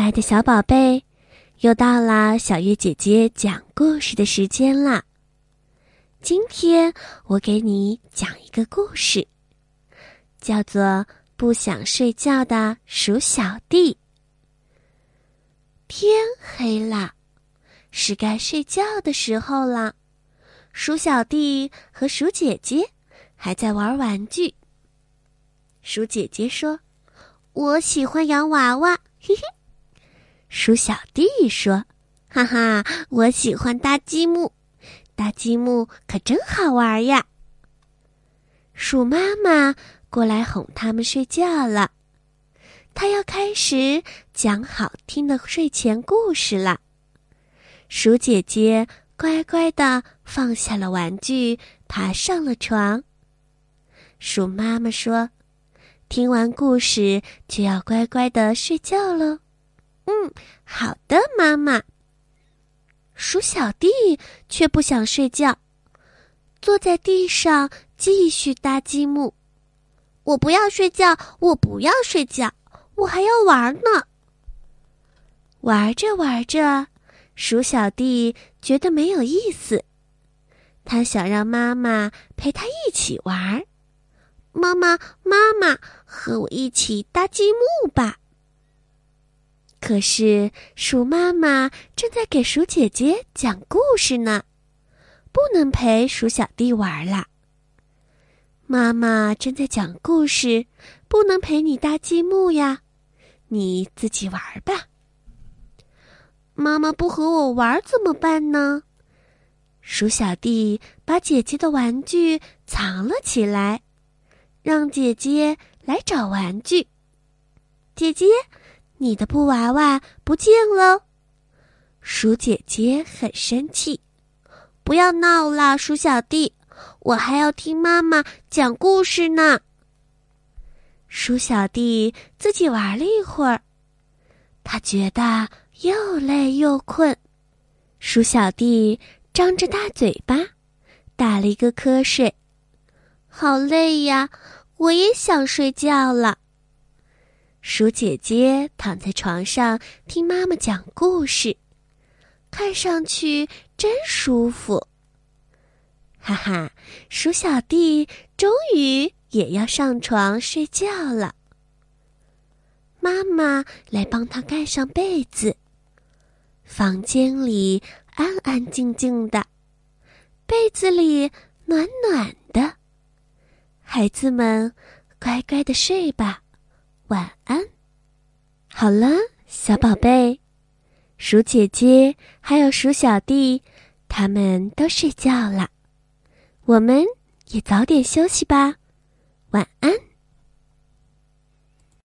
可爱的小宝贝，又到了小月姐姐讲故事的时间啦！今天我给你讲一个故事，叫做《不想睡觉的鼠小弟》。天黑了，是该睡觉的时候了。鼠小弟和鼠姐姐还在玩玩具。鼠姐姐说：“我喜欢洋娃娃。”嘿嘿。鼠小弟说：“哈哈，我喜欢搭积木，搭积木可真好玩呀。”鼠妈妈过来哄他们睡觉了，她要开始讲好听的睡前故事了。鼠姐姐乖乖的放下了玩具，爬上了床。鼠妈妈说：“听完故事就要乖乖的睡觉喽。”嗯，好的，妈妈。鼠小弟却不想睡觉，坐在地上继续搭积木。我不要睡觉，我不要睡觉，我还要玩呢。玩着玩着，鼠小弟觉得没有意思，他想让妈妈陪他一起玩。妈妈，妈妈，和我一起搭积木吧。可是，鼠妈妈正在给鼠姐姐讲故事呢，不能陪鼠小弟玩啦。妈妈正在讲故事，不能陪你搭积木呀，你自己玩吧。妈妈不和我玩怎么办呢？鼠小弟把姐姐的玩具藏了起来，让姐姐来找玩具。姐姐。你的布娃娃不见了，鼠姐姐很生气。不要闹了，鼠小弟，我还要听妈妈讲故事呢。鼠小弟自己玩了一会儿，他觉得又累又困。鼠小弟张着大嘴巴，打了一个瞌睡。好累呀，我也想睡觉了。鼠姐姐躺在床上听妈妈讲故事，看上去真舒服。哈哈，鼠小弟终于也要上床睡觉了。妈妈来帮他盖上被子，房间里安安静静的，被子里暖暖的，孩子们乖乖的睡吧。晚安，好了，小宝贝，鼠姐姐还有鼠小弟，他们都睡觉了，我们也早点休息吧，晚安。